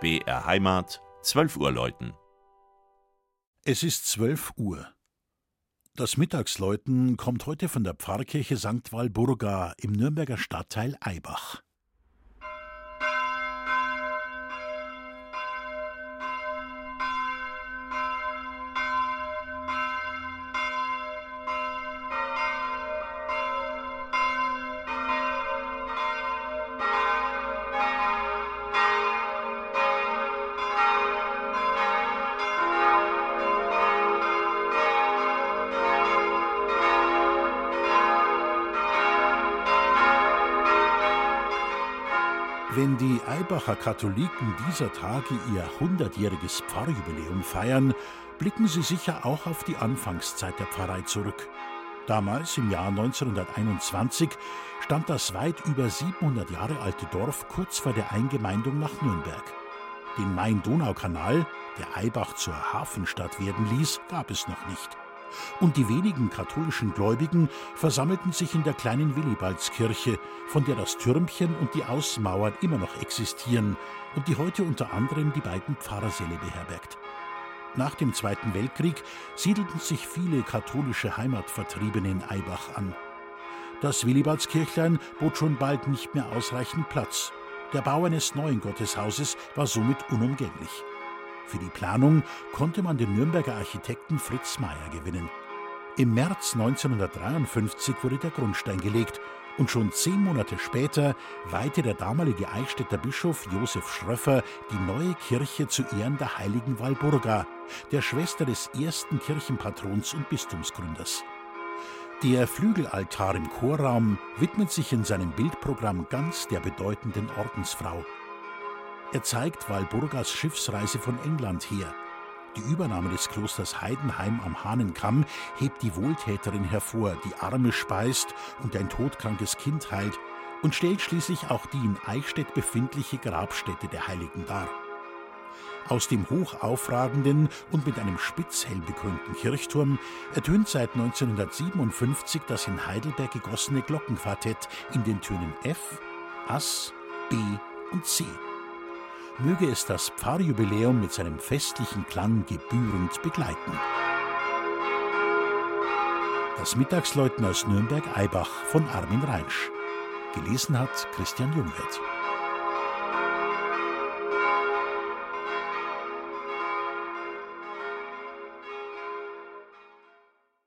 BR Heimat, 12 Uhr läuten. Es ist 12 Uhr. Das Mittagsläuten kommt heute von der Pfarrkirche St. Walburga im Nürnberger Stadtteil Eibach. Wenn die Eibacher Katholiken dieser Tage ihr hundertjähriges Pfarrjubiläum feiern, blicken sie sicher auch auf die Anfangszeit der Pfarrei zurück. Damals, im Jahr 1921, stand das weit über 700 Jahre alte Dorf kurz vor der Eingemeindung nach Nürnberg. Den Main-Donau-Kanal, der Eibach zur Hafenstadt werden ließ, gab es noch nicht und die wenigen katholischen Gläubigen versammelten sich in der kleinen Willibaldskirche, von der das Türmchen und die Außenmauern immer noch existieren und die heute unter anderem die beiden Pfarrersäle beherbergt. Nach dem Zweiten Weltkrieg siedelten sich viele katholische Heimatvertriebene in Eibach an. Das Willibaldskirchlein bot schon bald nicht mehr ausreichend Platz. Der Bau eines neuen Gotteshauses war somit unumgänglich. Für die Planung konnte man den Nürnberger Architekten Fritz Mayer gewinnen. Im März 1953 wurde der Grundstein gelegt und schon zehn Monate später weihte der damalige Eichstätter Bischof Josef Schröffer die neue Kirche zu Ehren der heiligen Walburga, der Schwester des ersten Kirchenpatrons und Bistumsgründers. Der Flügelaltar im Chorraum widmet sich in seinem Bildprogramm ganz der bedeutenden Ordensfrau. Er zeigt Walburgas Schiffsreise von England her. Die Übernahme des Klosters Heidenheim am Hahnenkamm hebt die Wohltäterin hervor, die Arme speist und ein todkrankes Kind heilt und stellt schließlich auch die in Eichstätt befindliche Grabstätte der Heiligen dar. Aus dem hochaufragenden und mit einem Spitzhelm bekrönten Kirchturm ertönt seit 1957 das in Heidelberg gegossene Glockenquartett in den Tönen F, Ass, B und C möge es das Pfarrjubiläum mit seinem festlichen Klang gebührend begleiten. Das Mittagsläuten aus Nürnberg-Eibach von Armin Reinsch. Gelesen hat Christian Jungwirth.